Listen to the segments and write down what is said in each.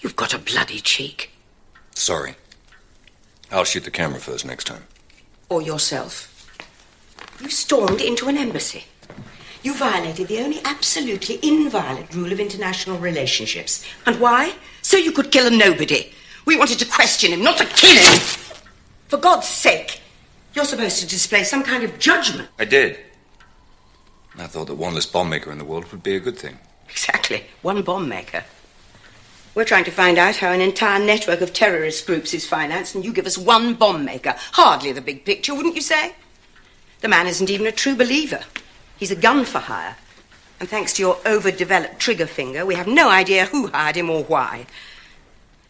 You've got a bloody cheek. Sorry. I'll shoot the camera first next time. Or yourself. You stormed into an embassy. You violated the only absolutely inviolate rule of international relationships. And why? So you could kill a nobody. We wanted to question him, not to kill him. For God's sake, you're supposed to display some kind of judgment. I did. I thought that one less bomb maker in the world would be a good thing. Exactly. One bomb maker. We're trying to find out how an entire network of terrorist groups is financed, and you give us one bomb maker. Hardly the big picture, wouldn't you say? The man isn't even a true believer. He's a gun for hire. And thanks to your overdeveloped trigger finger, we have no idea who hired him or why.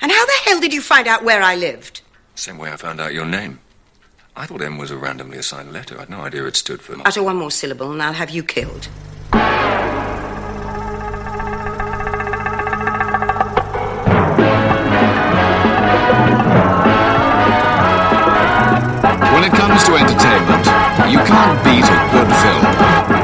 And how the hell did you find out where I lived? Same way I found out your name. I thought M was a randomly assigned letter. I had no idea it stood for. Utter one more syllable, and I'll have you killed. Comes to entertainment, you can't beat a good film.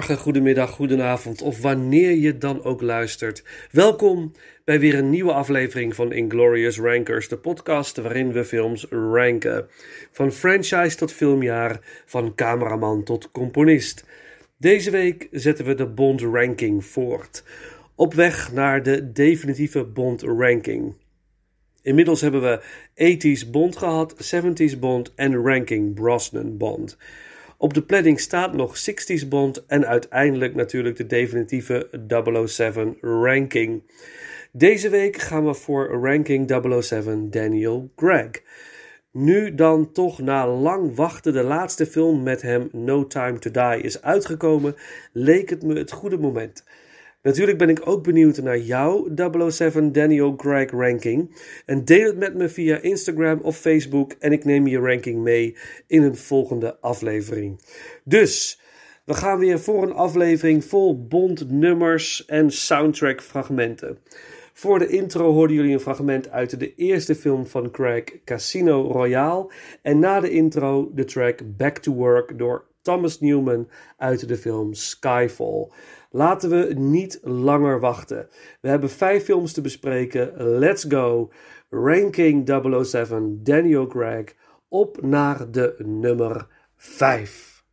Goedemiddag, goedenavond of wanneer je dan ook luistert. Welkom bij weer een nieuwe aflevering van Inglorious Rankers, de podcast waarin we films ranken. Van franchise tot filmjaar, van cameraman tot componist. Deze week zetten we de Bond ranking voort. Op weg naar de definitieve Bond ranking. Inmiddels hebben we 80s Bond gehad, 70s Bond en ranking Brosnan Bond. Op de planning staat nog 60s Bond en uiteindelijk natuurlijk de definitieve 007 ranking. Deze week gaan we voor ranking 007 Daniel Craig. Nu dan toch na lang wachten de laatste film met hem No Time to Die is uitgekomen, leek het me het goede moment. Natuurlijk ben ik ook benieuwd naar jouw 007 Daniel Craig ranking. En deel het met me via Instagram of Facebook en ik neem je ranking mee in een volgende aflevering. Dus, we gaan weer voor een aflevering vol Bond nummers en soundtrack fragmenten. Voor de intro hoorden jullie een fragment uit de eerste film van Craig, Casino Royale. En na de intro de track Back to Work door Thomas Newman uit de film Skyfall. Laten we niet langer wachten. We hebben vijf films te bespreken. Let's go. Ranking 007 Daniel Craig op naar de nummer 5.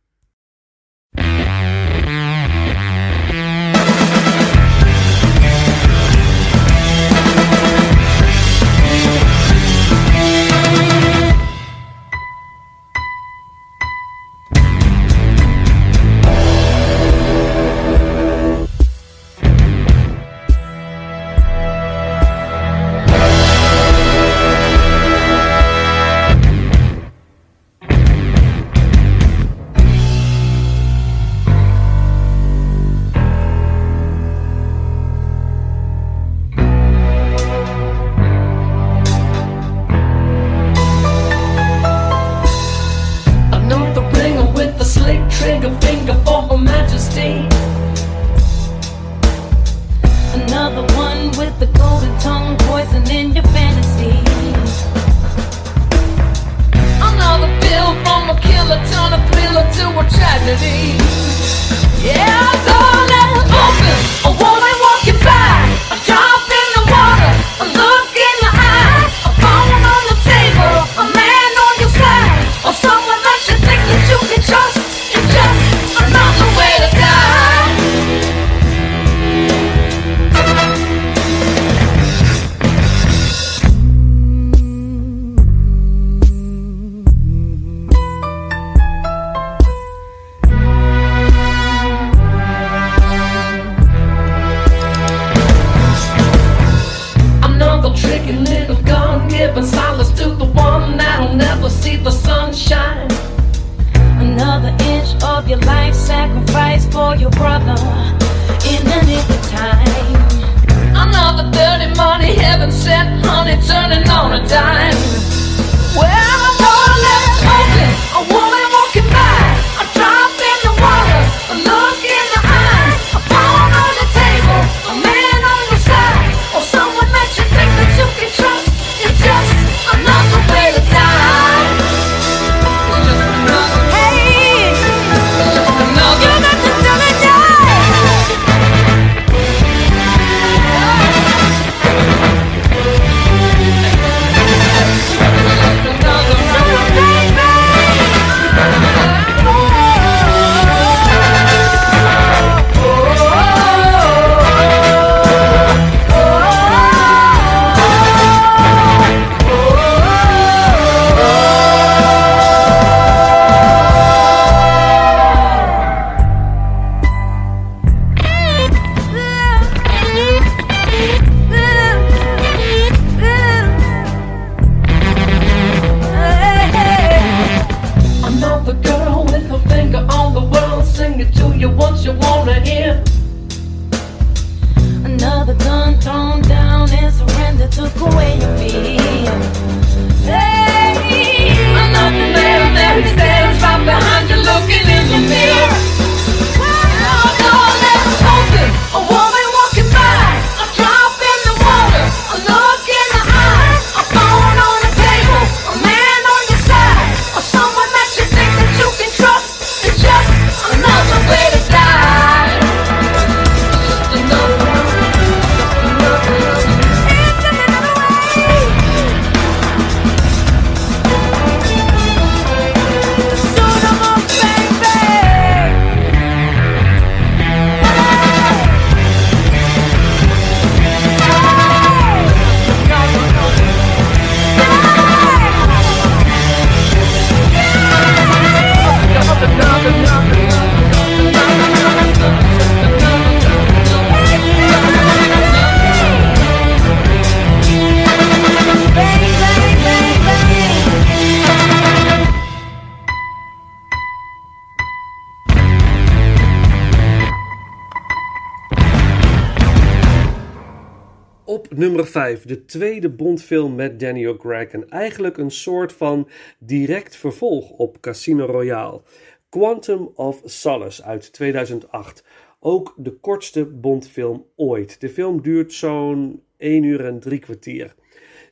De tweede Bondfilm met Daniel Craig en eigenlijk een soort van direct vervolg op Casino Royale. Quantum of Solace uit 2008. Ook de kortste Bondfilm ooit. De film duurt zo'n 1 uur en drie kwartier.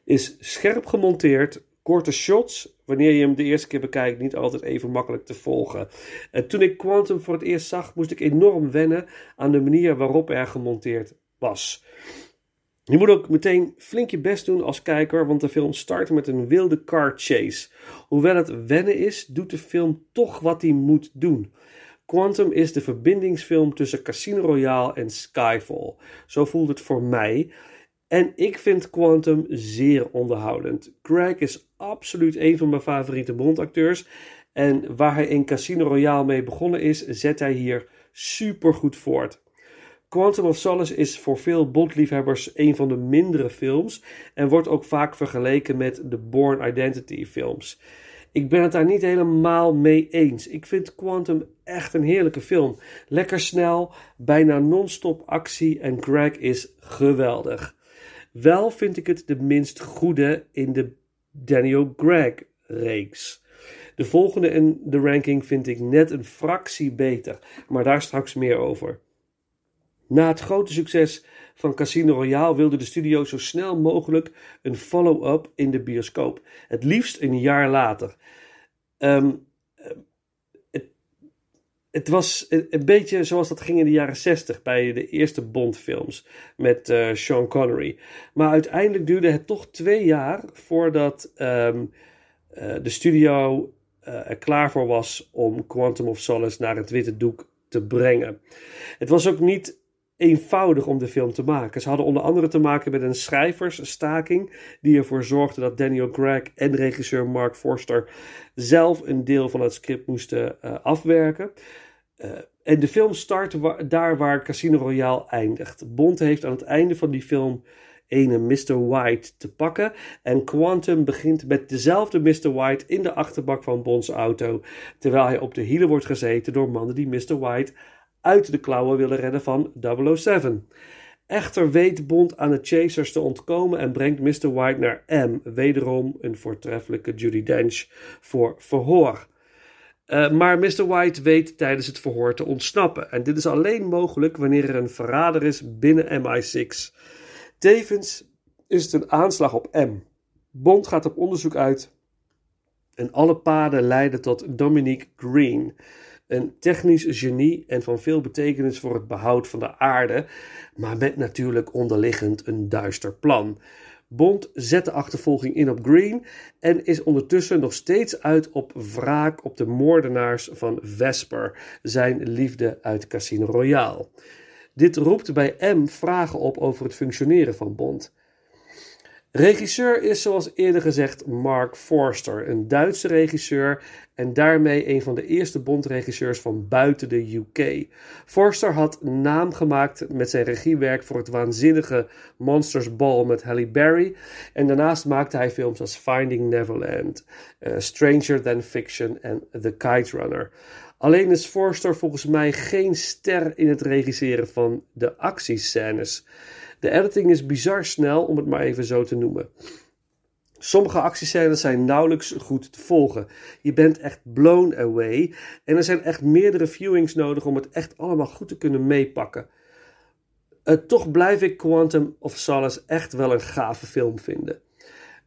Is scherp gemonteerd, korte shots. Wanneer je hem de eerste keer bekijkt, niet altijd even makkelijk te volgen. En toen ik Quantum voor het eerst zag, moest ik enorm wennen aan de manier waarop er gemonteerd was. Je moet ook meteen flink je best doen als kijker, want de film start met een wilde car chase. Hoewel het wennen is, doet de film toch wat hij moet doen. Quantum is de verbindingsfilm tussen Casino Royale en Skyfall. Zo voelt het voor mij. En ik vind Quantum zeer onderhoudend. Craig is absoluut een van mijn favoriete Bondacteurs. En waar hij in Casino Royale mee begonnen is, zet hij hier supergoed voort. Quantum of Solace is voor veel Bond-liefhebbers een van de mindere films en wordt ook vaak vergeleken met de Bourne Identity films. Ik ben het daar niet helemaal mee eens. Ik vind Quantum echt een heerlijke film. Lekker snel, bijna non-stop actie en Greg is geweldig. Wel vind ik het de minst goede in de Daniel Craig reeks. De volgende in de ranking vind ik net een fractie beter, maar daar straks meer over. Na het grote succes van Casino Royale wilde de studio zo snel mogelijk een follow-up in de bioscoop. Het liefst een jaar later. Ehm, het was een, beetje zoals dat ging in de jaren 60 bij de eerste Bond-films met eh, Sean Connery. Maar uiteindelijk duurde het toch twee jaar voordat ehm, eh, de studio eh, er klaar voor was om Quantum of Solace naar het witte doek te brengen. Het was ook niet eenvoudig om de film te maken. Ze hadden onder andere te maken met een schrijversstaking die ervoor zorgde dat Daniel Craig en regisseur Mark Forster zelf een deel van het script moesten uh, afwerken. Uh, en de film start daar waar Casino Royale eindigt. Bond heeft aan het einde van die film ene Mr. White te pakken. En Quantum begint met dezelfde Mr. White in de achterbak van Bonds auto. Terwijl hij op de hielen wordt gezeten door mannen die Mr. White uit de klauwen willen redden van 007. Echter weet Bond aan de chasers te ontkomen en brengt Mr. White naar M, wederom een voortreffelijke Judy Dench, voor verhoor. Uh, maar Mr. White weet tijdens het verhoor te ontsnappen. En dit is alleen mogelijk wanneer er een verrader is binnen MI6. Tevens is het een aanslag op M. Bond gaat op onderzoek uit en alle paden leiden tot Dominique Green. Een technisch genie en van veel betekenis voor het behoud van de aarde, maar met natuurlijk onderliggend een duister plan. Bond zet de achtervolging in op Green en is ondertussen nog steeds uit op wraak op de moordenaars van Vesper, zijn liefde uit Casino Royale. Dit roept bij M vragen op over het functioneren van Bond. Regisseur is zoals eerder gezegd Mark Forster, een Duitse regisseur en daarmee een van de eerste Bond-regisseurs van buiten de UK. Forster had naam gemaakt met zijn regiewerk voor het waanzinnige Monsters Ball met Halle Berry en daarnaast maakte hij films als Finding Neverland, uh, Stranger Than Fiction en The Kite Runner. Alleen is Forster volgens mij geen ster in het regisseren van de actiescènes. De editing is bizar snel, om het maar even zo te noemen. Sommige actiescènes zijn nauwelijks goed te volgen. Je bent echt blown away. En er zijn echt meerdere viewings nodig om het echt allemaal goed te kunnen meepakken. Uh, toch blijf ik Quantum of Solace echt wel een gave film vinden.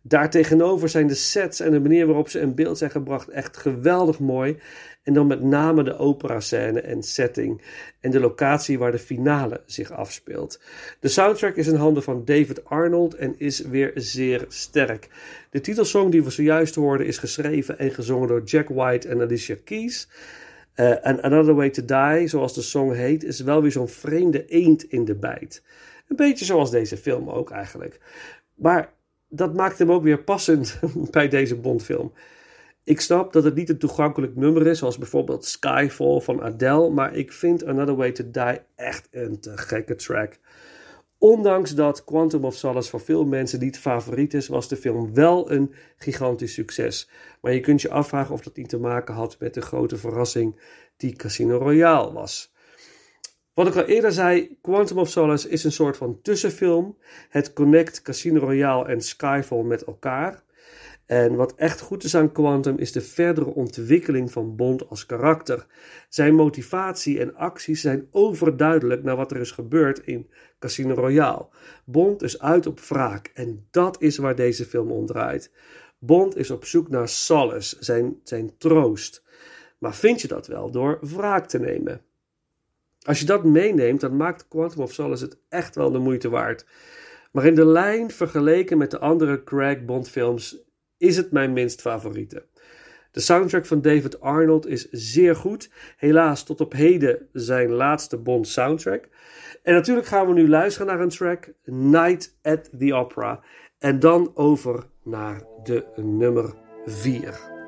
Daartegenover zijn de sets en de manier waarop ze in beeld zijn gebracht echt geweldig mooi. En dan met name de operascène en setting en de locatie waar de finale zich afspeelt. De soundtrack is in handen van David Arnold en is weer zeer sterk. De titelsong die we zojuist hoorden is geschreven en gezongen door Jack White en Alicia Keys. Uh, en Another Way to Die, zoals de song heet, is wel weer zo'n vreemde eend in de bijt. Een beetje zoals deze film ook eigenlijk. Maar dat maakt hem ook weer passend bij deze Bondfilm. Ik snap dat het niet een toegankelijk nummer is, zoals bijvoorbeeld Skyfall van Adele, maar ik vind Another Way to Die echt een te gekke track. Ondanks dat Quantum of Solace voor veel mensen niet favoriet is, was de film wel een gigantisch succes. Maar je kunt je afvragen of dat niet te maken had met de grote verrassing die Casino Royale was. Wat ik al eerder zei, Quantum of Solace is een soort van tussenfilm. Het connect Casino Royale en Skyfall met elkaar. En wat echt goed is aan Quantum is de verdere ontwikkeling van Bond als karakter. Zijn motivatie en acties zijn overduidelijk naar wat er is gebeurd in Casino Royale. Bond is uit op wraak en dat is waar deze film om draait. Bond is op zoek naar solace, zijn, zijn troost. Maar vind je dat wel door wraak te nemen? Als je dat meeneemt, dan maakt Quantum of Solace het echt wel de moeite waard. Maar in de lijn vergeleken met de andere Craig Bond films is het mijn minst favoriete. De soundtrack van David Arnold is zeer goed. Helaas tot op heden zijn laatste Bond soundtrack. En natuurlijk gaan we nu luisteren naar een track, Night at the Opera. En dan over naar de nummer 4.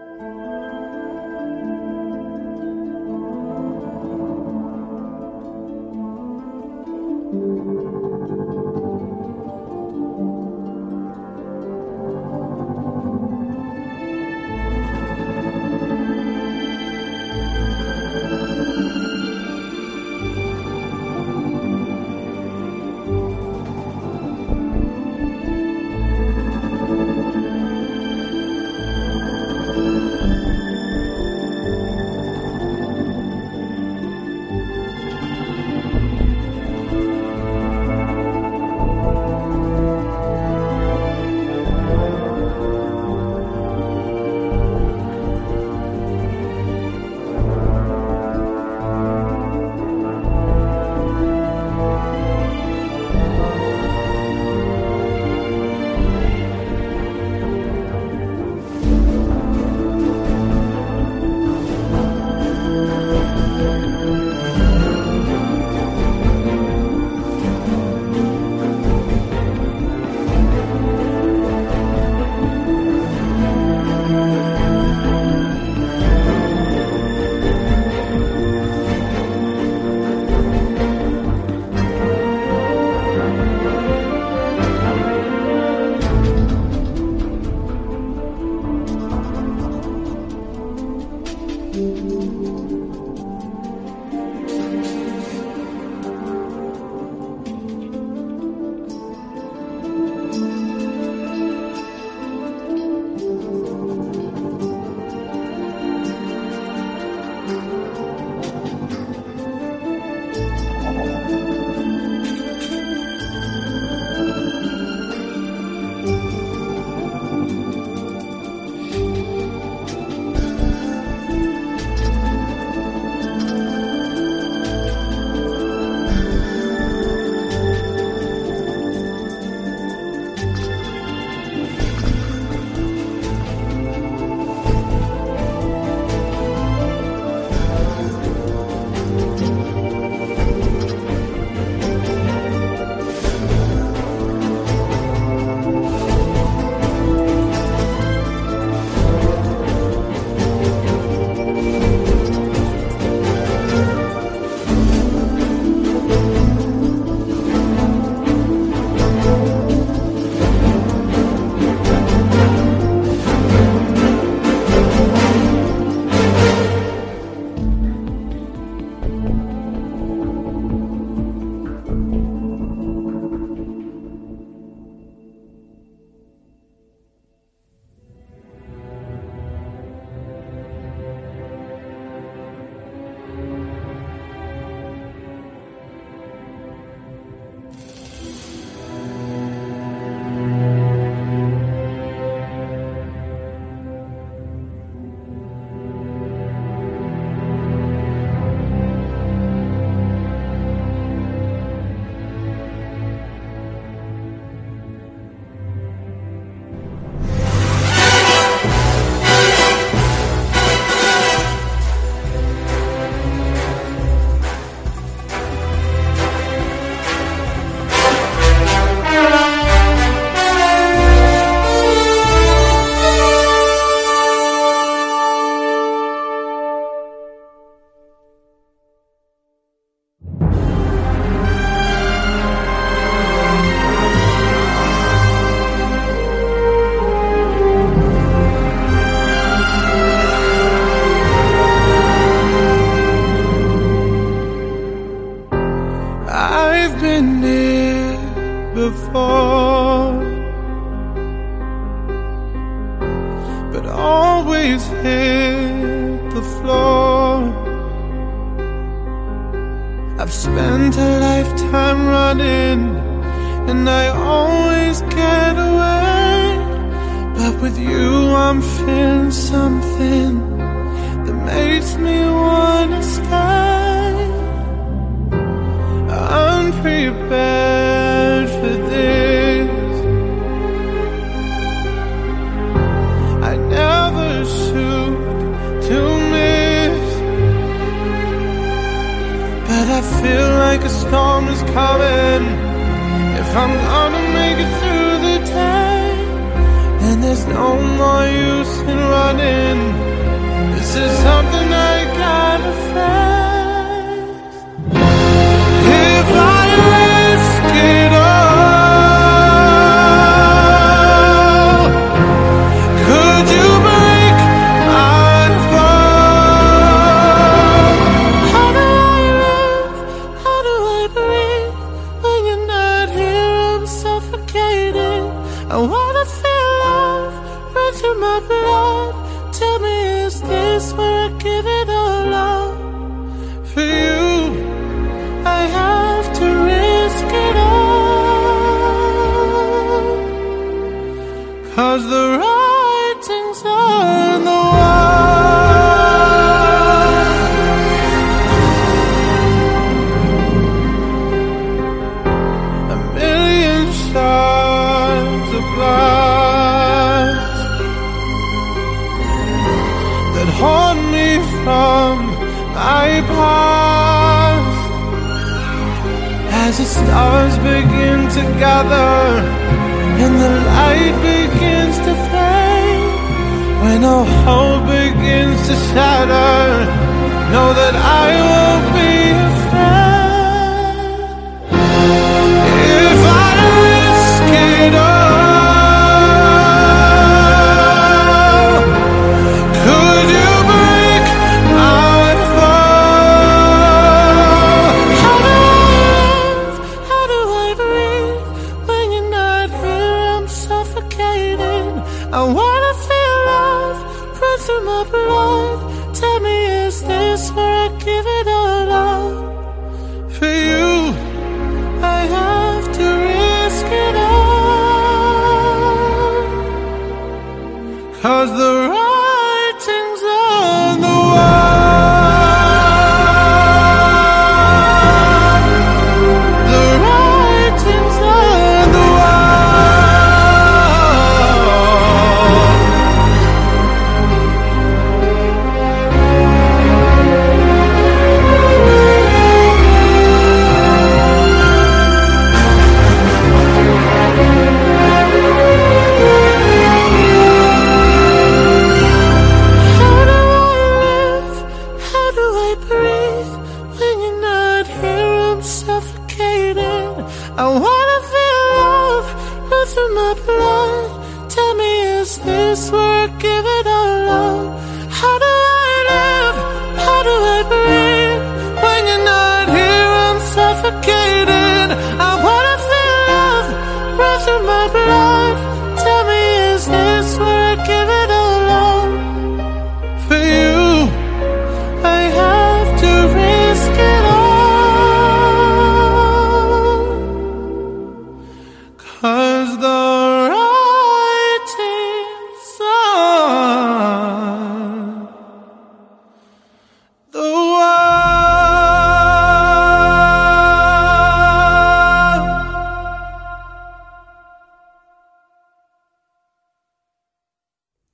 I feel like a storm is coming. If I'm gonna make it through the day, then there's no more use in running. This is something I gotta face.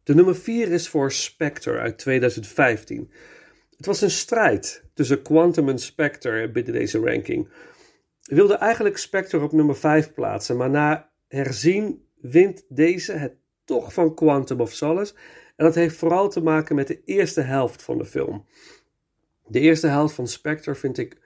De nummer 4 is voor Spectre uit 2015. Het was een strijd tussen Quantum en Spectre binnen deze ranking. Ik wilde eigenlijk Spectre op nummer 5 plaatsen, maar na herzien wint deze het toch van Quantum of Solace. En dat heeft vooral te maken met de eerste helft van de film. De eerste helft van Spectre vind ik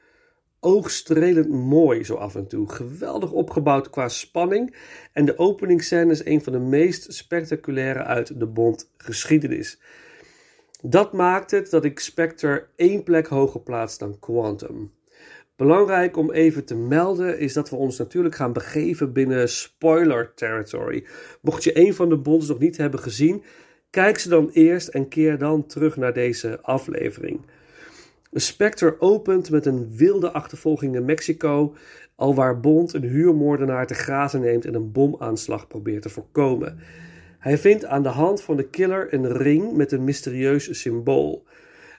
oogstrelend mooi zo af en toe. Geweldig opgebouwd qua spanning. En de openingsscène is een van de meest spectaculaire uit de Bond geschiedenis. Dat maakt het dat ik Spectre één plek hoger plaats dan Quantum. Belangrijk om even te melden is dat we ons natuurlijk gaan begeven binnen spoiler territory. Mocht je een van de bonds nog niet hebben gezien, kijk ze dan eerst en keer dan terug naar deze aflevering. Spectre opent met een wilde achtervolging in Mexico, alwaar Bond een huurmoordenaar te grazen neemt en een bomaanslag probeert te voorkomen. Hij vindt aan de hand van de killer een ring met een mysterieus symbool.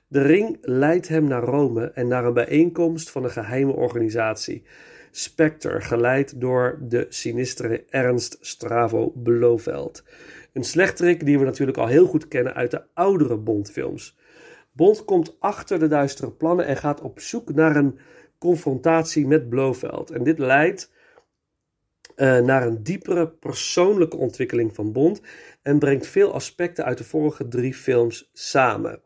De ring leidt hem naar Rome en naar een bijeenkomst van een geheime organisatie. Spectre, geleid door de sinistere Ernst Stravo Blofeld. Een slechterik die we natuurlijk al heel goed kennen uit de oudere Bondfilms. Bond komt achter de duistere plannen en gaat op zoek naar een confrontatie met Blofeld. En dit leidt uh, naar een diepere persoonlijke ontwikkeling van Bond en brengt veel aspecten uit de vorige drie films samen.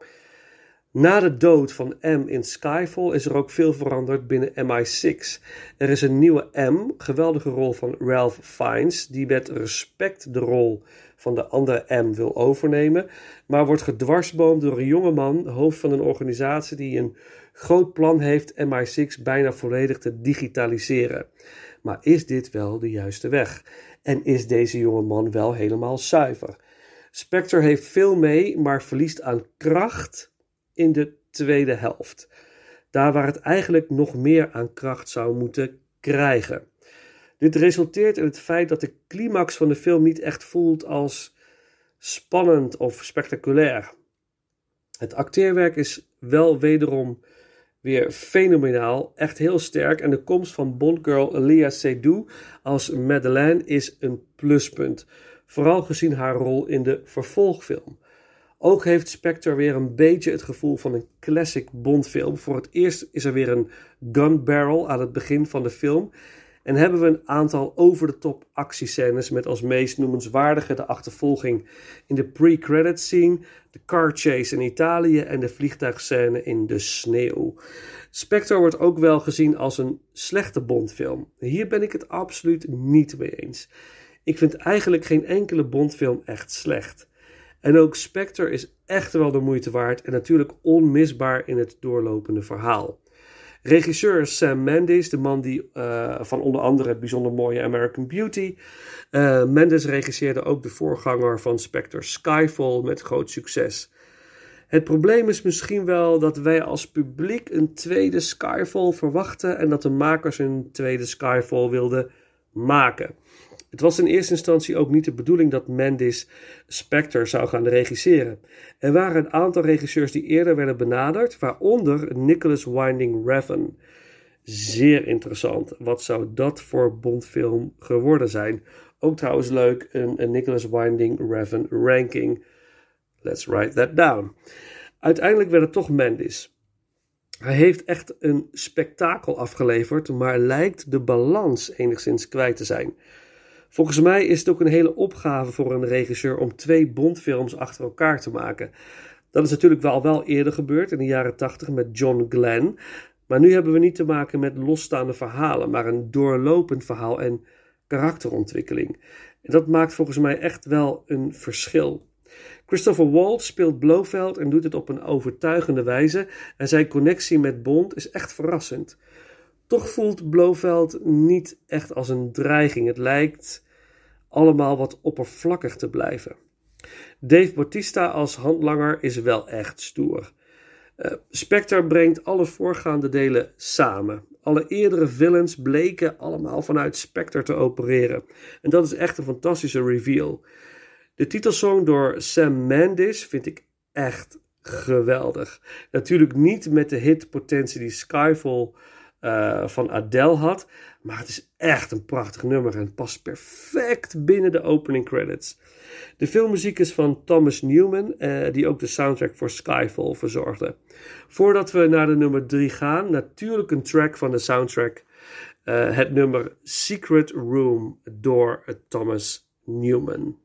Na de dood van M in Skyfall is er ook veel veranderd binnen MI6. Er is een nieuwe M, geweldige rol van Ralph Fiennes, die met respect de rol van de andere M wil overnemen, maar wordt gedwarsboomd door een jonge man, hoofd van een organisatie die een groot plan heeft MI6 bijna volledig te digitaliseren. Maar is dit wel de juiste weg? En is deze jonge man wel helemaal zuiver? Spectre heeft veel mee, maar verliest aan kracht in de tweede helft. Daar waar het eigenlijk nog meer aan kracht zou moeten krijgen. Dit resulteert in het feit dat de climax van de film niet echt voelt als spannend of spectaculair. Het acteerwerk is wel wederom weer fenomenaal, echt heel sterk. En de komst van Bondgirl Leah Seydoux als Madeleine is een pluspunt. Vooral gezien haar rol in de vervolgfilm. Ook heeft Spectre weer een beetje het gevoel van een classic Bondfilm. Voor het eerst is er weer een gun barrel aan het begin van de film. En hebben we een aantal over-de-top actiescènes met als meest noemenswaardige de achtervolging in de pre-credit scene, de car chase in Italië en de vliegtuigscène in de sneeuw. Spectre wordt ook wel gezien als een slechte Bondfilm. Hier ben ik het absoluut niet mee eens. Ik vind eigenlijk geen enkele Bondfilm echt slecht. En ook Spectre is echt wel de moeite waard en natuurlijk onmisbaar in het doorlopende verhaal. Regisseur Sam Mendes, de man die uh, van onder andere het bijzonder mooie American Beauty. Uh, Mendes regisseerde ook de voorganger van Spectre Skyfall met groot succes. Het probleem is misschien wel dat wij als publiek een tweede Skyfall verwachten en dat de makers een tweede Skyfall wilden maken. Het was in eerste instantie ook niet de bedoeling dat Mendes Spectre zou gaan regisseren. Er waren een aantal regisseurs die eerder werden benaderd, waaronder Nicholas Winding Refn. Zeer interessant. Wat zou dat voor Bondfilm geworden zijn? Ook trouwens leuk, een, een Nicholas Winding Refn ranking. Let's write that down. Uiteindelijk werd het toch Mendes. Hij heeft echt een spektakel afgeleverd, maar lijkt de balans enigszins kwijt te zijn. Volgens mij is het ook een hele opgave voor een regisseur om twee Bondfilms achter elkaar te maken. Dat is natuurlijk wel, wel eerder gebeurd in de jaren 80 met John Glenn. Maar nu hebben we niet te maken met losstaande verhalen, maar een doorlopend verhaal en karakterontwikkeling. En dat maakt volgens mij echt wel een verschil. Christopher Waltz speelt Blofeld en doet het op een overtuigende wijze. En zijn connectie met Bond is echt verrassend. Toch voelt Blofeld niet echt als een dreiging. Het lijkt allemaal wat oppervlakkig te blijven. Dave Bautista als handlanger is wel echt stoer. Uh, Spectre brengt alle voorgaande delen samen. Alle eerdere villains bleken allemaal vanuit Spectre te opereren. En dat is echt een fantastische reveal. De titelsong door Sam Mendes vind ik echt geweldig. Natuurlijk niet met de hitpotentie die Skyfall uh, van Adele had. Maar het is echt een prachtig nummer en past perfect binnen de opening credits. De filmmuziek is van Thomas Newman, uh, die ook de soundtrack voor Skyfall verzorgde. Voordat we naar de nummer 3 gaan, natuurlijk een track van de soundtrack. Uh, het nummer Secret Room door Thomas Newman.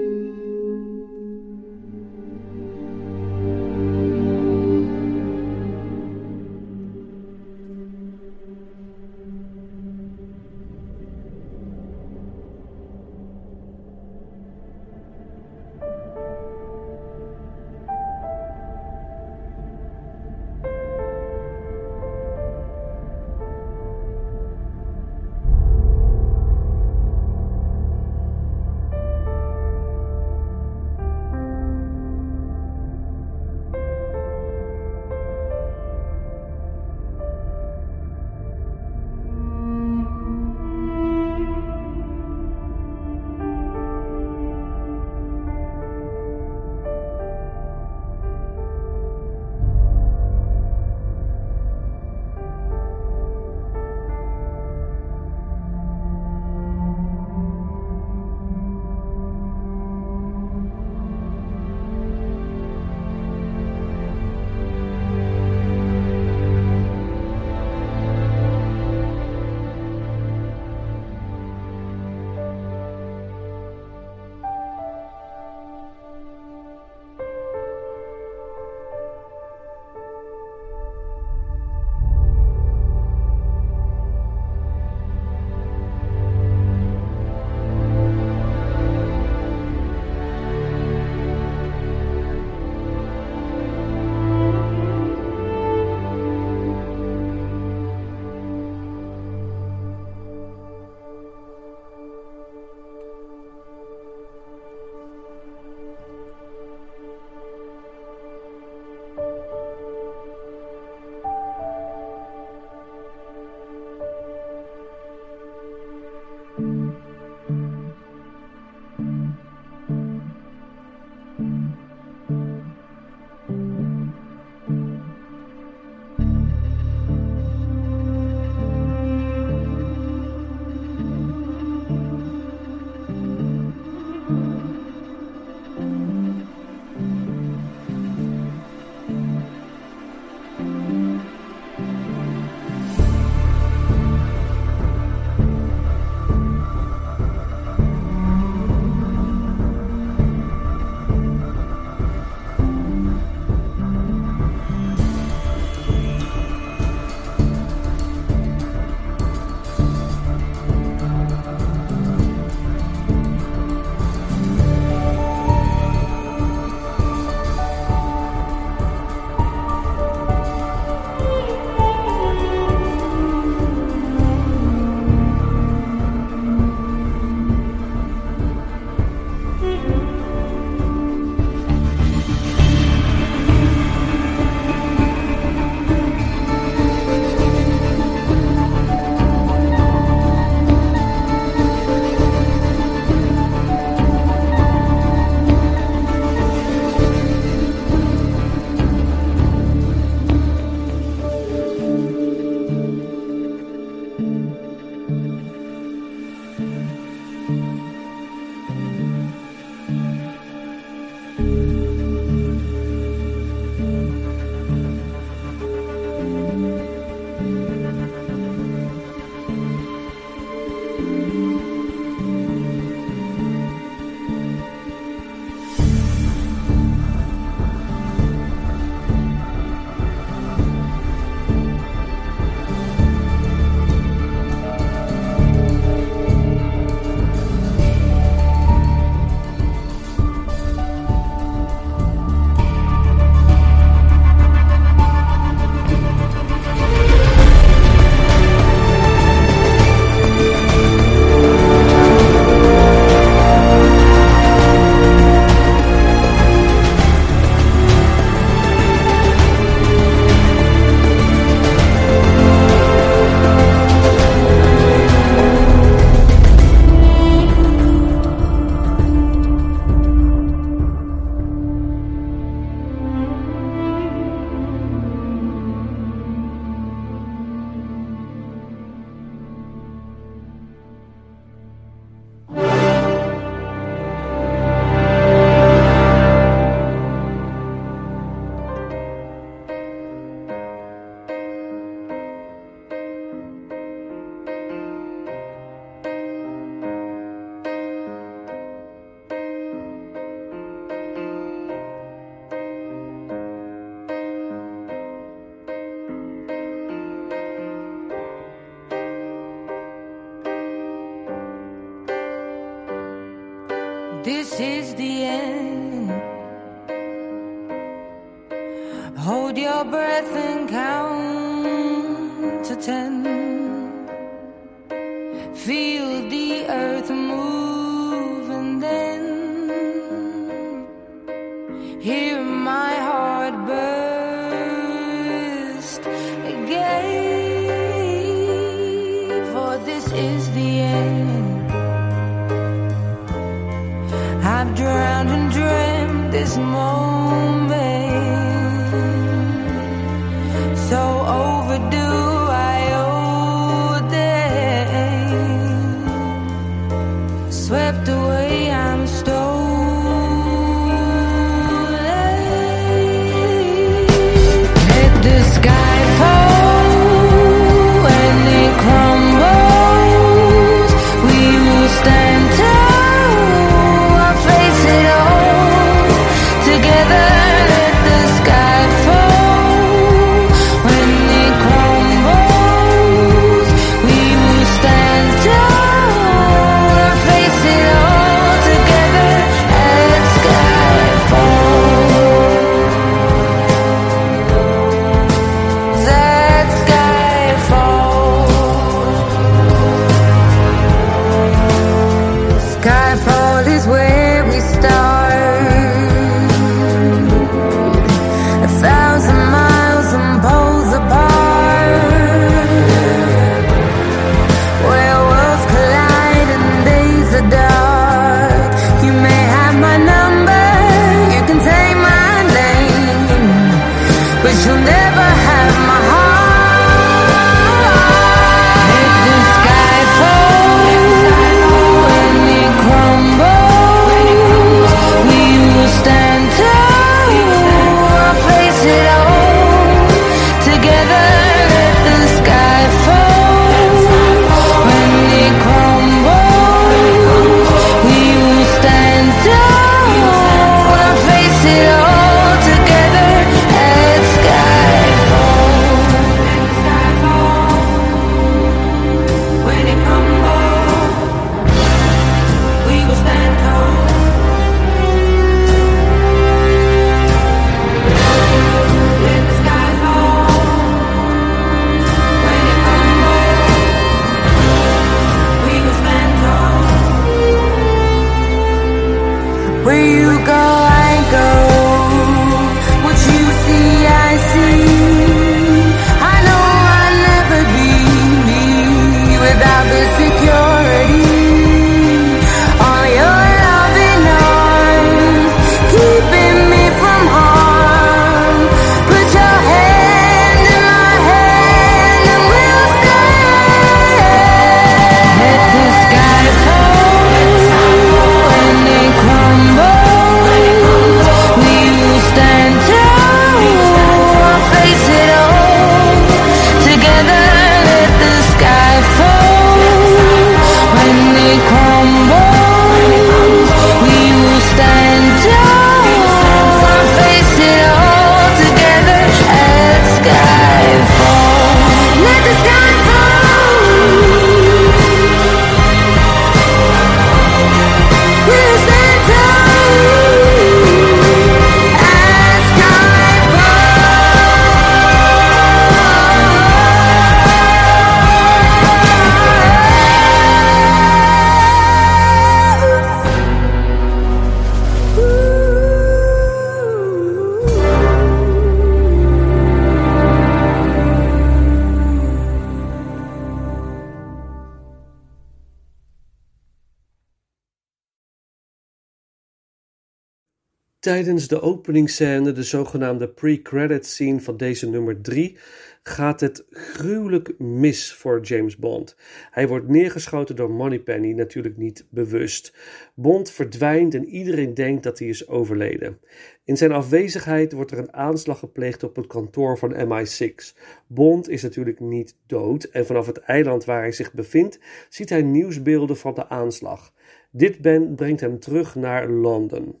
de openingsscène, de zogenaamde pre-credit scene van deze nummer 3, gaat het gruwelijk mis voor James Bond. Hij wordt neergeschoten door Moneypenny, natuurlijk niet bewust. Bond verdwijnt en iedereen denkt dat hij is overleden. In zijn afwezigheid wordt er een aanslag gepleegd op het kantoor van MI6. Bond is natuurlijk niet dood en vanaf het eiland waar hij zich bevindt ziet hij nieuwsbeelden van de aanslag. Dit brengt hem terug naar Londen.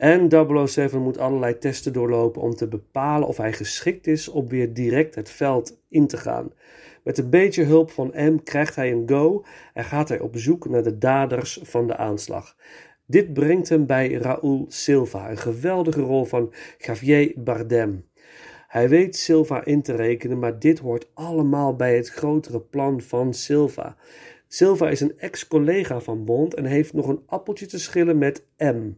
En 007 moet allerlei testen doorlopen om te bepalen of hij geschikt is om weer direct het veld in te gaan. Met een beetje hulp van M krijgt hij een go en gaat hij op zoek naar de daders van de aanslag. Dit brengt hem bij Raúl Silva, een geweldige rol van Javier Bardem. Hij weet Silva in te rekenen, maar dit hoort allemaal bij het grotere plan van Silva. Silva is een ex-collega van Bond en heeft nog een appeltje te schillen met M.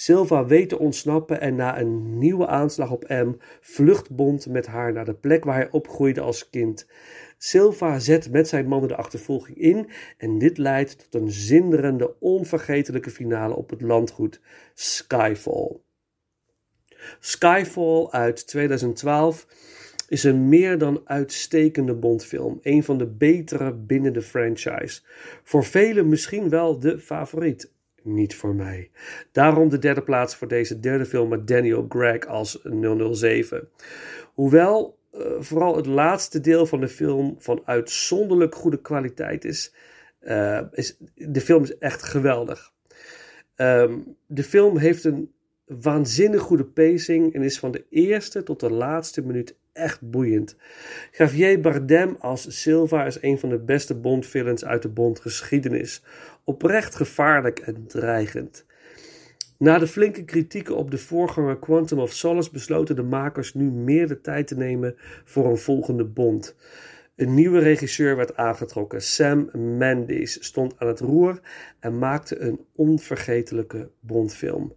Silva weet te ontsnappen en na een nieuwe aanslag op M vlucht Bond met haar naar de plek waar hij opgroeide als kind. Silva zet met zijn mannen de achtervolging in en dit leidt tot een zinderende, onvergetelijke finale op het landgoed Skyfall. Skyfall uit 2012 is een meer dan uitstekende Bondfilm. Een van de betere binnen de franchise. Voor velen misschien wel de favoriet. Niet voor mij. Daarom de derde plaats voor deze derde film met Daniel Craig als 007. Hoewel uh, vooral het laatste deel van de film van uitzonderlijk goede kwaliteit is, uh, is de film is echt geweldig. Um, de film heeft een waanzinnig goede pacing en is van de eerste tot de laatste minuut echt boeiend. Javier Bardem als Silva is een van de beste Bond-villains uit de Bond-geschiedenis. Oprecht gevaarlijk en dreigend. Na de flinke kritieken op de voorganger Quantum of Solace besloten de makers nu meer de tijd te nemen voor een volgende Bond. Een nieuwe regisseur werd aangetrokken. Sam Mendes stond aan het roer en maakte een onvergetelijke Bondfilm.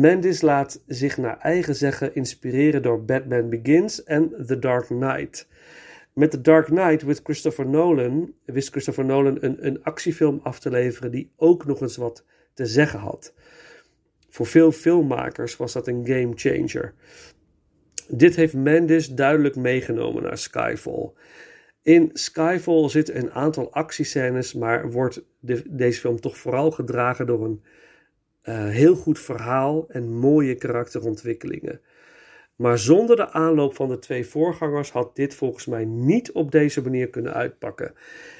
Mendes laat zich naar eigen zeggen inspireren door Batman Begins en The Dark Knight. Met The Dark Knight wist Christopher Nolan, wist Christopher Nolan een, actiefilm af te leveren die ook nog eens wat te zeggen had. Voor veel filmmakers was dat een game changer. Dit heeft Mendes duidelijk meegenomen naar Skyfall. In Skyfall zitten een aantal actiescènes, maar wordt de, deze film toch vooral gedragen door een uh, heel goed verhaal en mooie karakterontwikkelingen. Maar zonder de aanloop van de twee voorgangers had dit volgens mij niet op deze manier kunnen uitpakken.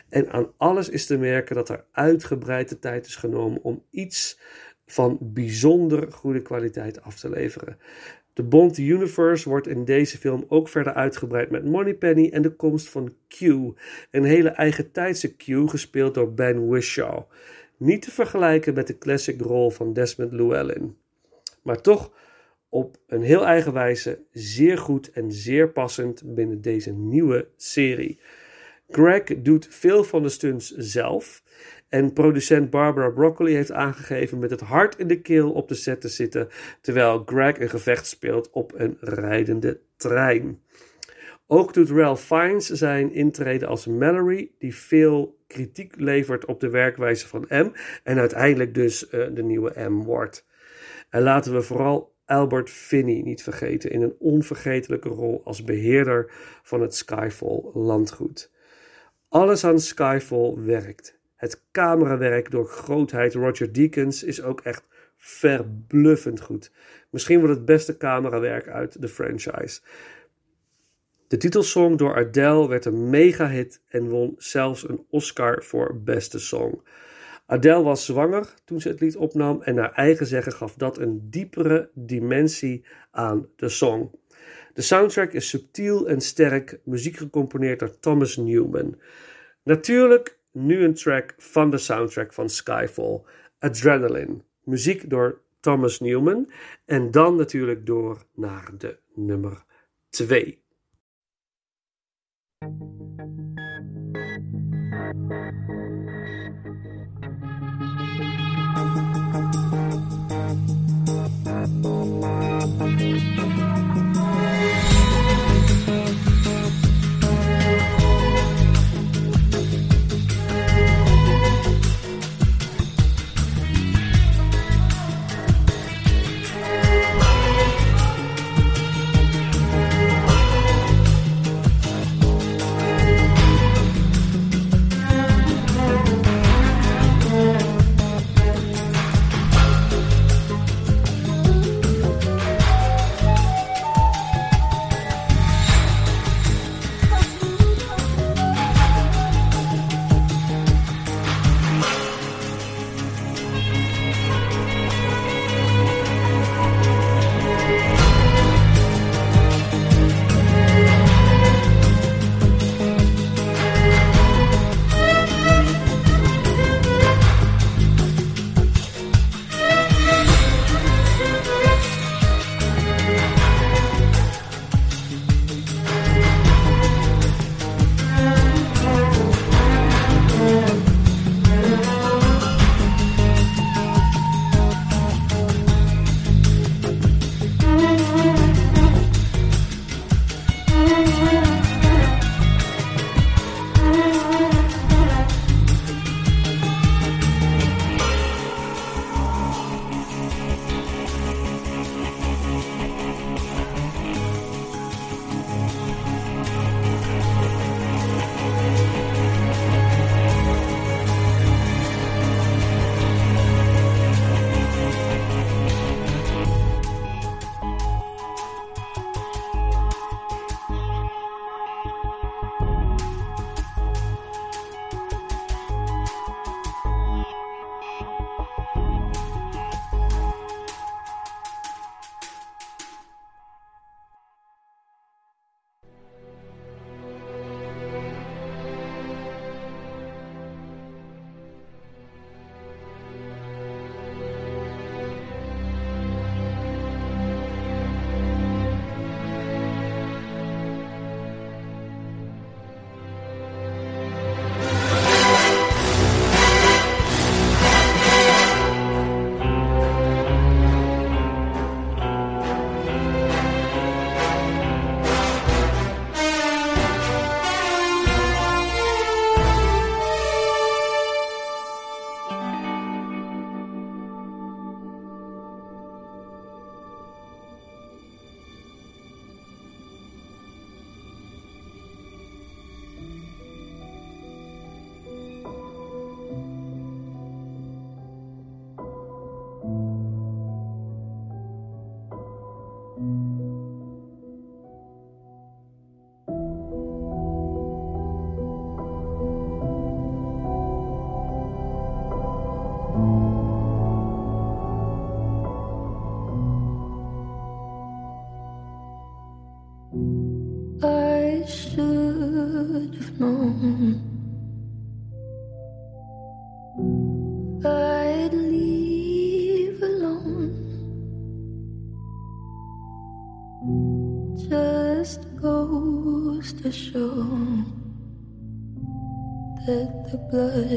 En aan alles is te merken dat er uitgebreid de tijd is genomen om iets van bijzonder goede kwaliteit af te leveren. De Bond Universe wordt in deze film ook verder uitgebreid met Moneypenny en de komst van Q, een hele eigen tijdse Q gespeeld door Ben Whishaw. Niet te vergelijken met de classic rol van Desmond Llewellyn. Maar toch op een heel eigen wijze zeer goed en zeer passend binnen deze nieuwe serie. Greg doet veel van de stunts zelf. En producent Barbara Broccoli heeft aangegeven met het hart in de keel op de set te zitten. Terwijl Greg een gevecht speelt op een rijdende trein. Ook doet Ralph Fiennes zijn intrede als Mallory, die veel kritiek levert op de werkwijze van M en uiteindelijk dus uh, de nieuwe M wordt. En laten we vooral Albert Finney niet vergeten in een onvergetelijke rol als beheerder van het Skyfall landgoed. Alles aan Skyfall werkt. Het camerawerk door grootheid Roger Deakins is ook echt verbluffend goed. Misschien wel het beste camerawerk uit de franchise. De titelsong door Adele werd een mega-hit en won zelfs een Oscar voor beste song. Adele was zwanger toen ze het lied opnam en naar eigen zeggen gaf dat een diepere dimensie aan de song. De soundtrack is subtiel en sterk, muziek gecomponeerd door Thomas Newman. Natuurlijk nu een track van de soundtrack van Skyfall, Adrenaline. Muziek door Thomas Newman en dan natuurlijk door naar de nummer 2. Thank you.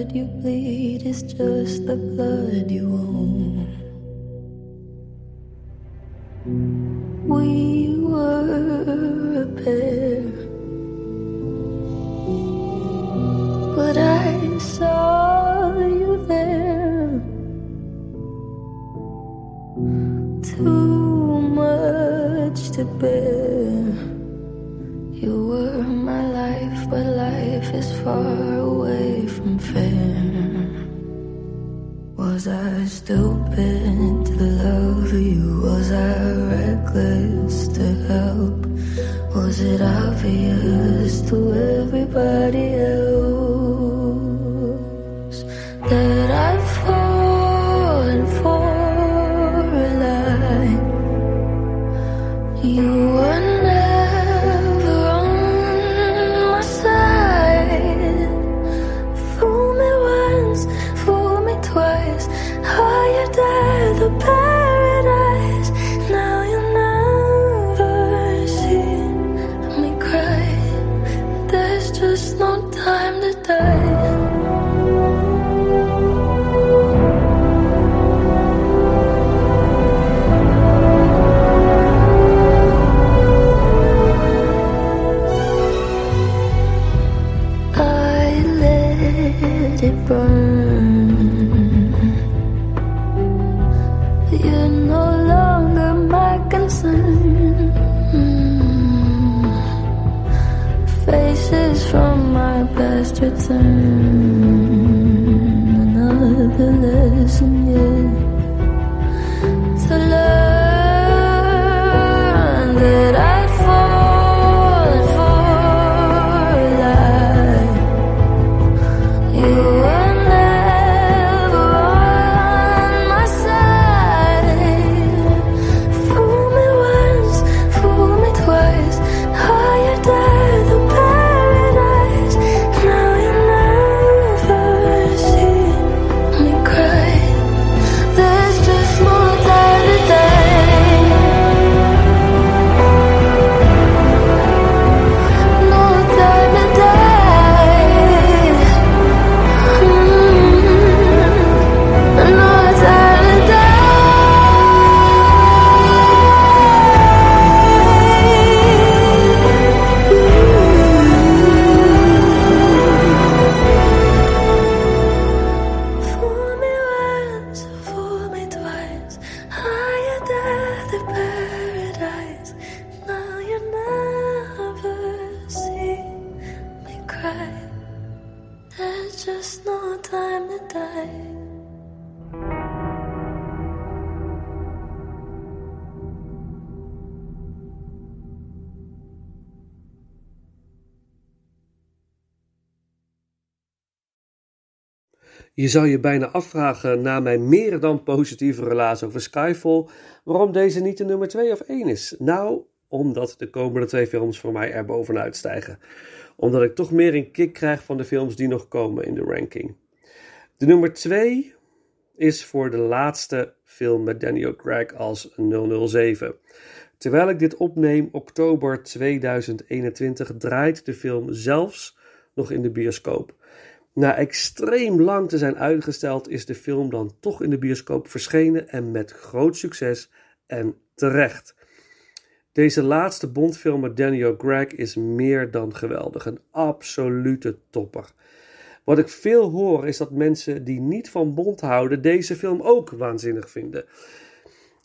Blood you bleed is just the blood you own. Je zou je bijna afvragen na mijn meer dan positieve relatie over Skyfall, waarom deze niet de nummer 2 of 1 is. Nou, omdat de komende twee films voor mij er bovenuit stijgen. Omdat ik toch meer een kick krijg van de films die nog komen in de ranking. De nummer 2 is voor de laatste film met Daniel Craig als 007. Terwijl ik dit opneem, oktober 2021, draait de film zelfs nog in de bioscoop. Na extreem lang te zijn uitgesteld, is de film dan toch in de bioscoop verschenen en met groot succes en terecht. Deze laatste Bondfilm met Daniel Craig is meer dan geweldig, een absolute topper. Wat ik veel hoor is dat mensen die niet van Bond houden deze film ook waanzinnig vinden.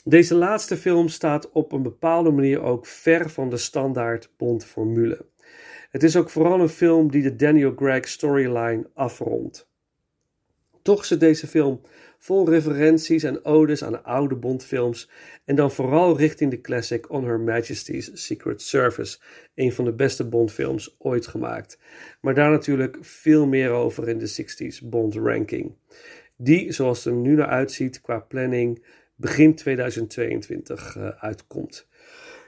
Deze laatste film staat op een bepaalde manier ook ver van de standaard Bond-formule. Het is ook vooral een film die de Daniel Craig storyline afrondt. Toch zit deze film vol referenties en odes aan oude Bondfilms en dan vooral richting de classic On Her Majesty's Secret Service, een van de beste Bondfilms ooit gemaakt. Maar daar natuurlijk veel meer over in de 60s Bond ranking. Die, zoals het er nu naar uitziet qua planning, begin 2022 uh, uitkomt.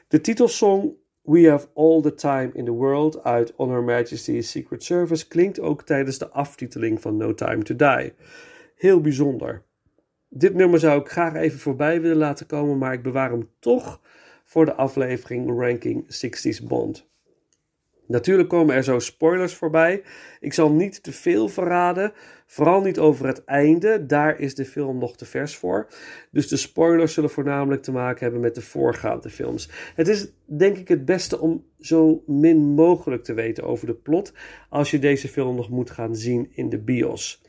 De titelsong We Have All the Time in the World uit On Her Majesty's Secret Service klinkt ook tijdens de aftiteling van No Time to Die. Heel bijzonder. Dit nummer zou ik graag even voorbij willen laten komen, maar ik bewaar hem toch voor de aflevering Ranking 60s Bond. Natuurlijk komen er zo spoilers voorbij. Ik zal niet te veel verraden, vooral niet over het einde. Daar is de film nog te vers voor. Dus de spoilers zullen voornamelijk te maken hebben met de voorgaande films. Het is denk ik het beste om zo min mogelijk te weten over de plot als je deze film nog moet gaan zien in de bios.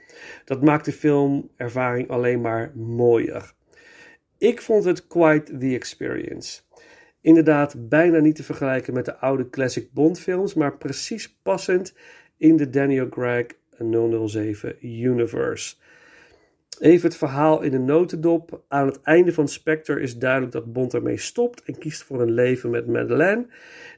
Dat maakt de filmervaring alleen maar mooier. Ik vond het quite the experience. Inderdaad, bijna niet te vergelijken met de oude classic Bond films, maar precies passend in de Daniel Craig 007 universe. Even het verhaal in een notendop. Aan het einde van Spectre is duidelijk dat Bond ermee stopt en kiest voor een leven met Madeleine.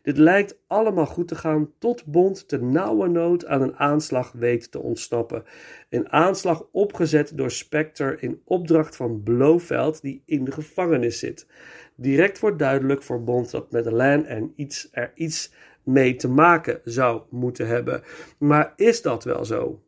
Dit lijkt allemaal goed te gaan tot Bond te nauwe nood aan een aanslag weet te ontsnappen. Een aanslag opgezet door Spectre in opdracht van Blofeld die in de gevangenis zit. Direct wordt duidelijk voor Bond dat Madeleine en iets, er iets mee te maken zou moeten hebben. Maar is dat wel zo?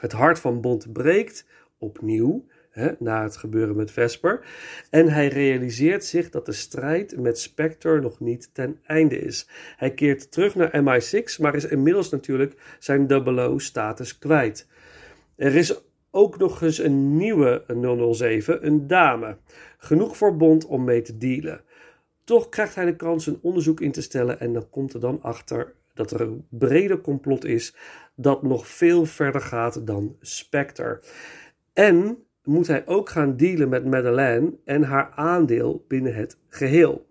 Het hart van Bond breekt opnieuw hè, na het gebeuren met Vesper. En hij realiseert zich dat de strijd met Spectre nog niet ten einde is. Hij keert terug naar MI6, maar is inmiddels natuurlijk zijn 00-status kwijt. Er is ook nog eens een nieuwe 007, een dame. Genoeg voor Bond om mee te dealen. Toch krijgt hij de kans een onderzoek in te stellen en dan komt er dan achter dat er een breder complot is dat nog veel verder gaat dan Spectre. En moet hij ook gaan dealen met Madeleine en haar aandeel binnen het geheel.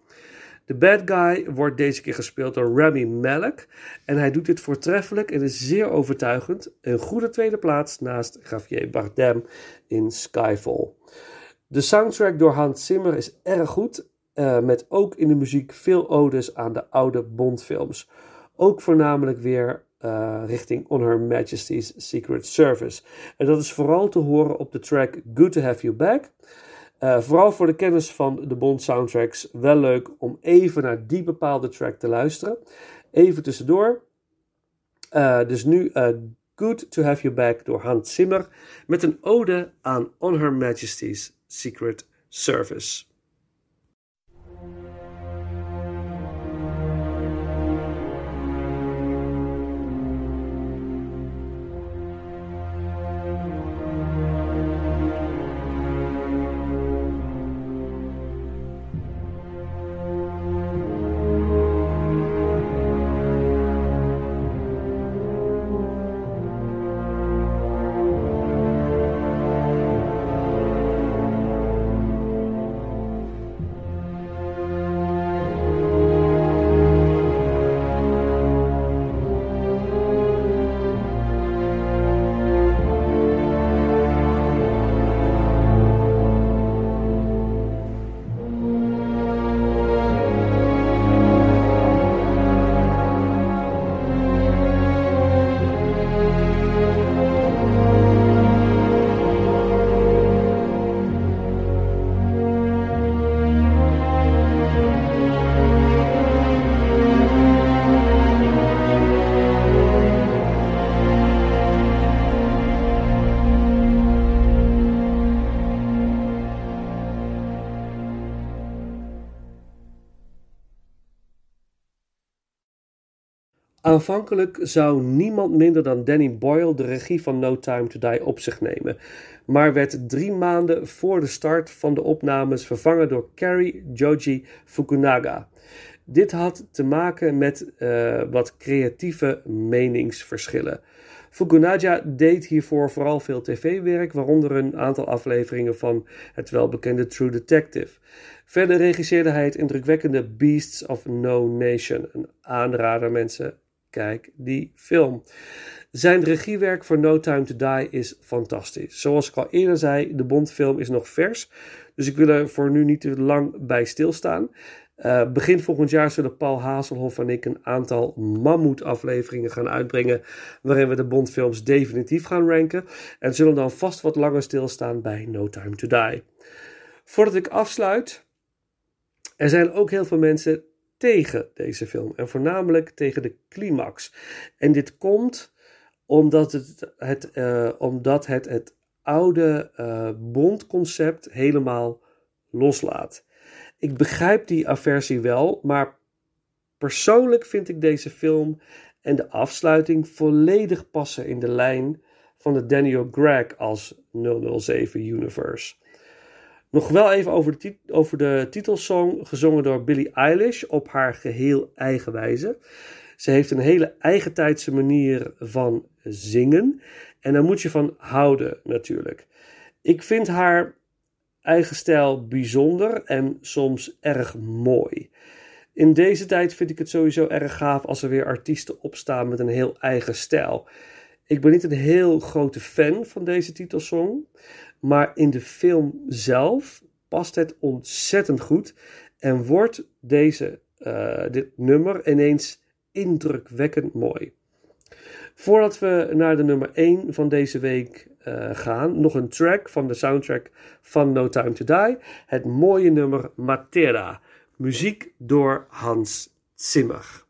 De bad guy wordt deze keer gespeeld door Rami Malek. En hij doet dit voortreffelijk en is zeer overtuigend. Een goede tweede plaats naast Javier Bardem in Skyfall. De soundtrack door Hans Zimmer is erg goed. Eh, met ook in de muziek veel odes aan de oude Bondfilms. Ook voornamelijk weer eh, richting On Her Majesty's Secret Service. En dat is vooral te horen op de track Good to Have You Back. Eh, vooral voor de kennis van de Bond soundtracks wel leuk om even naar die bepaalde track te luisteren. Even tussendoor. Dus nu Good to Have You Back door Hans Zimmer met een ode aan On Her Majesty's Secret Service. Aanvankelijk zou niemand minder dan Danny Boyle de regie van No Time to Die op zich nemen, maar werd drie maanden voor de start van de opnames vervangen door Cary Joji Fukunaga. Dit had te maken met eh, wat creatieve meningsverschillen. Fukunaga deed hiervoor vooral veel tv-werk, waaronder een aantal afleveringen van het welbekende True Detective. Verder regisseerde hij het indrukwekkende Beasts of No Nation. Een aanrader, mensen. Kijk die film. Zijn regiewerk voor No Time to Die is fantastisch. Zoals ik al eerder zei, de Bondfilm is nog vers. Dus ik wil er voor nu niet te lang bij stilstaan. Uh, begin volgend jaar zullen Paul Hazelhoff en ik een aantal mammoetafleveringen gaan uitbrengen. Waarin we de Bondfilms definitief gaan ranken. En zullen dan vast wat langer stilstaan bij No Time to Die. Voordat ik afsluit. Er zijn ook heel veel mensen tegen deze film. En voornamelijk tegen de climax. En dit komt omdat het het, eh, omdat het, het oude uh, Bond-concept helemaal loslaat. Ik begrijp die aversie wel, maar persoonlijk vind ik deze film en de afsluiting volledig passen in de lijn van de Daniel Craig als 007 Universe. Nog wel even over de, over de titelsong, gezongen door Billie Eilish op haar geheel eigen wijze. Ze heeft een hele eigentijdse manier van zingen. En daar moet je van houden, natuurlijk. Ik vind haar eigen stijl bijzonder en soms erg mooi. In deze tijd vind ik het sowieso erg gaaf als er weer artiesten opstaan met een heel eigen stijl. Ik ben niet een heel grote fan van deze titelsong, maar in de film zelf past het ontzettend goed en wordt deze, uh, dit nummer ineens indrukwekkend mooi. Voordat we naar de nummer 1 van deze week uh, gaan, nog een track van de soundtrack van No Time to Die. Het mooie nummer Matera. Muziek door Hans Zimmer.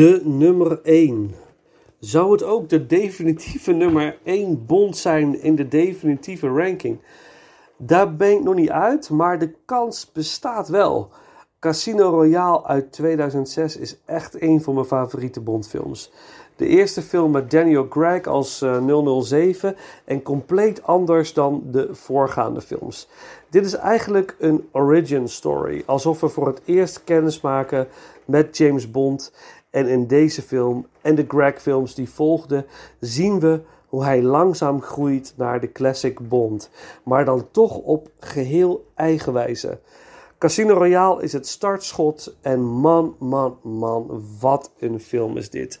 De nummer 1. Zou het ook de definitieve nummer 1 Bond zijn in de definitieve ranking? Daar ben ik nog niet uit, maar de kans bestaat wel. Casino Royale uit 2006 is echt een van mijn favoriete Bondfilms. De eerste film met Daniel Craig als eh, 007 en compleet anders dan de voorgaande films. Dit is eigenlijk een origin story, alsof we voor het eerst kennis maken met James Bond. En in deze film en de Craig-films die volgden, zien we hoe hij langzaam groeit naar de classic Bond, maar dan toch op geheel eigen wijze. Casino Royale is het startschot en man, man, man, wat een film is dit.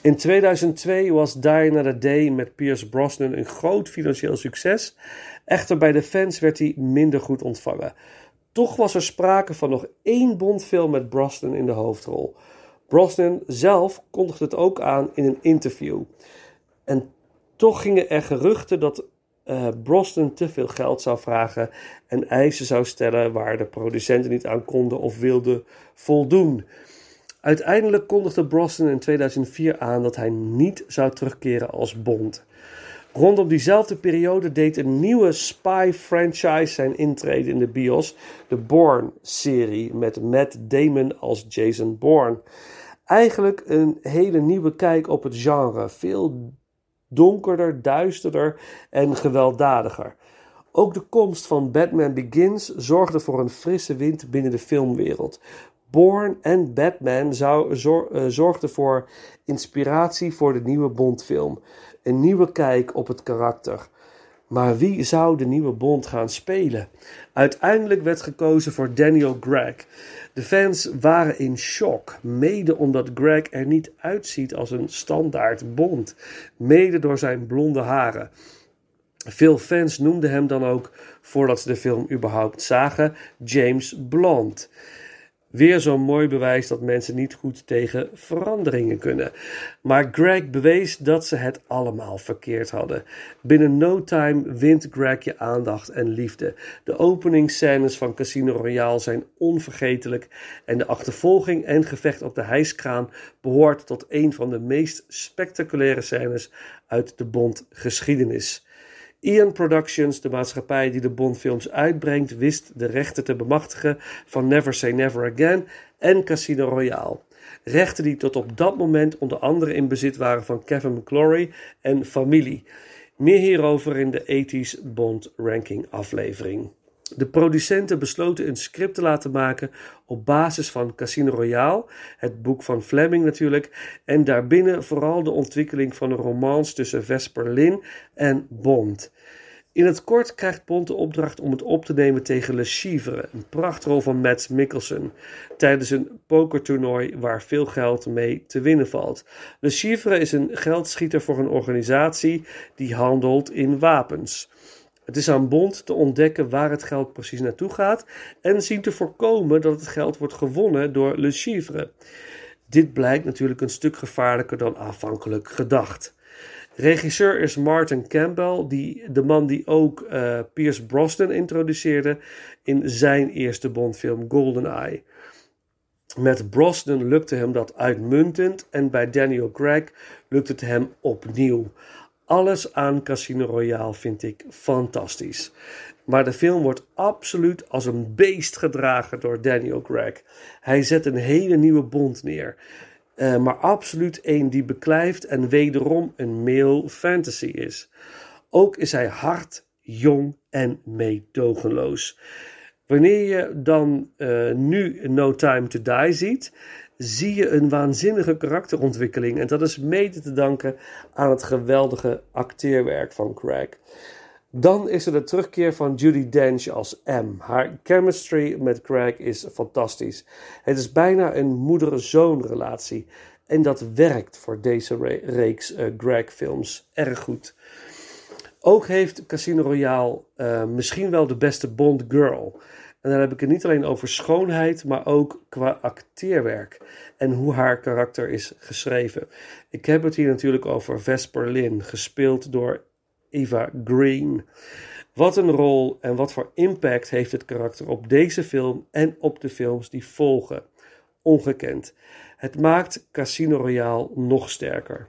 In 2002 was Die Another Day met Pierce Brosnan een groot financieel succes. Echter bij de fans werd hij minder goed ontvangen. Toch was er sprake van nog één Bondfilm met Brosnan in de hoofdrol. Brosnan zelf kondigde het ook aan in een interview. En toch gingen er geruchten dat uh, Brosnan te veel geld zou vragen en eisen zou stellen waar de producenten niet aan konden of wilden voldoen. Uiteindelijk kondigde Brosnan in 2004 aan dat hij niet zou terugkeren als Bond. Rondom diezelfde periode deed een nieuwe spy-franchise zijn intrede in de bios, de Bourne-serie met Matt Damon als Jason Bourne. Eigenlijk een hele nieuwe kijk op het genre, veel donkerder, duisterder en gewelddadiger. Ook de komst van Batman Begins zorgde voor een frisse wind binnen de filmwereld. Bourne en Batman zou, zor, uh, zorgden voor inspiratie voor de nieuwe Bondfilm. Een nieuwe kijk op het karakter. Maar wie zou de nieuwe Bond gaan spelen? Uiteindelijk werd gekozen voor Daniel Craig. De fans waren in shock, mede omdat Greg er niet uitziet als een standaard Bond, mede door zijn blonde haren. Veel fans noemden hem dan ook, voordat ze de film überhaupt zagen, James Blond. Weer zo'n mooi bewijs dat mensen niet goed tegen veranderingen kunnen. Maar Greg bewees dat ze het allemaal verkeerd hadden. Binnen no time wint Greg je aandacht en liefde. De openingsscènes van Casino Royale zijn onvergetelijk. En de achtervolging en gevecht op de hijskraan behoort tot een van de meest spectaculaire scènes uit de Bond geschiedenis. Ian Productions, de maatschappij die de Bondfilms uitbrengt, wist de rechten te bemachtigen van Never Say Never Again en Casino Royale. Rechten die tot op dat moment onder andere in bezit waren van Kevin McClory en familie. Meer hierover in de 80s Bond Ranking aflevering. De producenten besloten een script te laten maken op basis van Casino Royale, het boek van Fleming natuurlijk, en daarbinnen vooral de ontwikkeling van een romance tussen Vesper Lynn en Bond. In het kort krijgt Bond de opdracht om het op te nemen tegen Le Chivre, een prachtrol van Matt Mikkelsen, tijdens een pokertoernooi waar veel geld mee te winnen valt. Le Chivre is een geldschieter voor een organisatie die handelt in wapens. Het is aan Bond te ontdekken waar het geld precies naartoe gaat en zien te voorkomen dat het geld wordt gewonnen door Le Chivre. Dit blijkt natuurlijk een stuk gevaarlijker dan aanvankelijk gedacht. Regisseur is Martin Campbell, die, de man die ook uh, Pierce Brosnan introduceerde in zijn eerste Bondfilm GoldenEye. Met Brosnan lukte hem dat uitmuntend en bij Daniel Craig lukt het hem opnieuw. Alles aan Casino Royale vind ik fantastisch. Maar de film wordt absoluut als een beest gedragen door Daniel Craig. Hij zet een hele nieuwe bond neer. Uh, maar absoluut een die beklijft en wederom een male fantasy is. Ook is hij hard, jong en meedogenloos. Wanneer je dan uh, nu No Time to Die ziet, zie je een waanzinnige karakterontwikkeling. En dat is mede te danken aan het geweldige acteerwerk van Craig. Dan is er de terugkeer van Judy Dench als M. Haar chemistry met Craig is fantastisch. Het is bijna een moeder-zoon relatie. En dat werkt voor deze re reeks uh, Greg-films erg goed. Ook heeft Casino Royale uh, misschien wel de beste Bond girl. En dan heb ik het niet alleen over schoonheid, maar ook qua acteerwerk en hoe haar karakter is geschreven. Ik heb het hier natuurlijk over Vesper Lynn, gespeeld door Eva Green. Wat een rol en wat voor impact heeft het karakter op deze film en op de films die volgen. Ongekend. Het maakt Casino Royale nog sterker.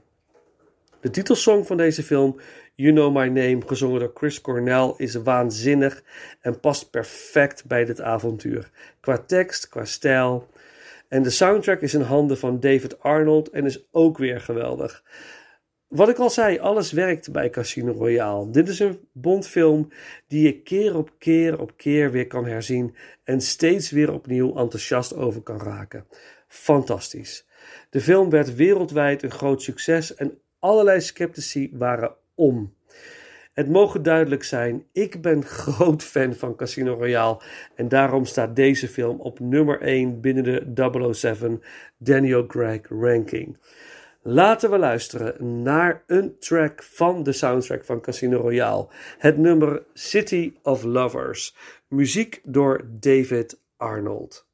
De titelsong van deze film, You Know My Name, gezongen door Chris Cornell, is waanzinnig en past perfect bij dit avontuur. Qua tekst, qua stijl. En de soundtrack is in handen van David Arnold en is ook weer geweldig. Wat ik al zei, alles werkt bij Casino Royale. Dit is een Bondfilm die je keer op keer op keer weer kan herzien en steeds weer opnieuw enthousiast over kan raken. Fantastisch. De film werd wereldwijd een groot succes en allerlei sceptici waren om. Het mogen duidelijk zijn, ik ben groot fan van Casino Royale en daarom staat deze film op nummer 1 binnen de 007 Daniel Craig ranking. Laten we luisteren naar een track van de soundtrack van Casino Royale. Het nummer City of Lovers. Muziek door David Arnold.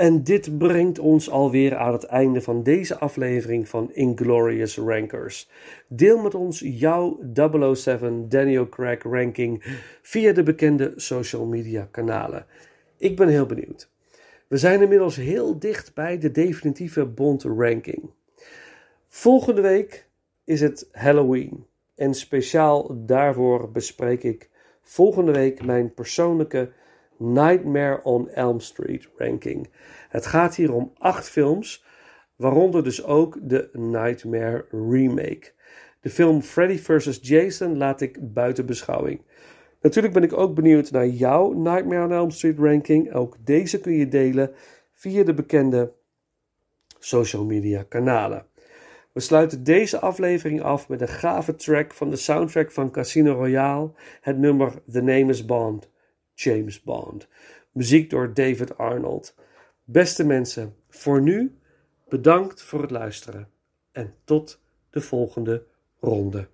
En dit brengt ons alweer aan het einde van deze aflevering van Inglorious Rankers. Deel met ons jouw 007 Daniel Craig ranking via de bekende social media kanalen. Ik ben heel benieuwd. We zijn inmiddels heel dicht bij de definitieve Bond ranking. Volgende week is het Halloween. En speciaal daarvoor bespreek ik volgende week mijn persoonlijke Nightmare on Elm Street ranking. Het gaat hier om acht films, waaronder dus ook de Nightmare remake. De film Freddy vs. Jason laat ik buiten beschouwing. Natuurlijk ben ik ook benieuwd naar jouw Nightmare on Elm Street ranking. Ook deze kun je delen via de bekende social media kanalen. We sluiten deze aflevering af met een gave track van de soundtrack van Casino Royale, het nummer The Name is Bond, James Bond. Muziek door David Arnold. Beste mensen, voor nu bedankt voor het luisteren en tot de volgende ronde.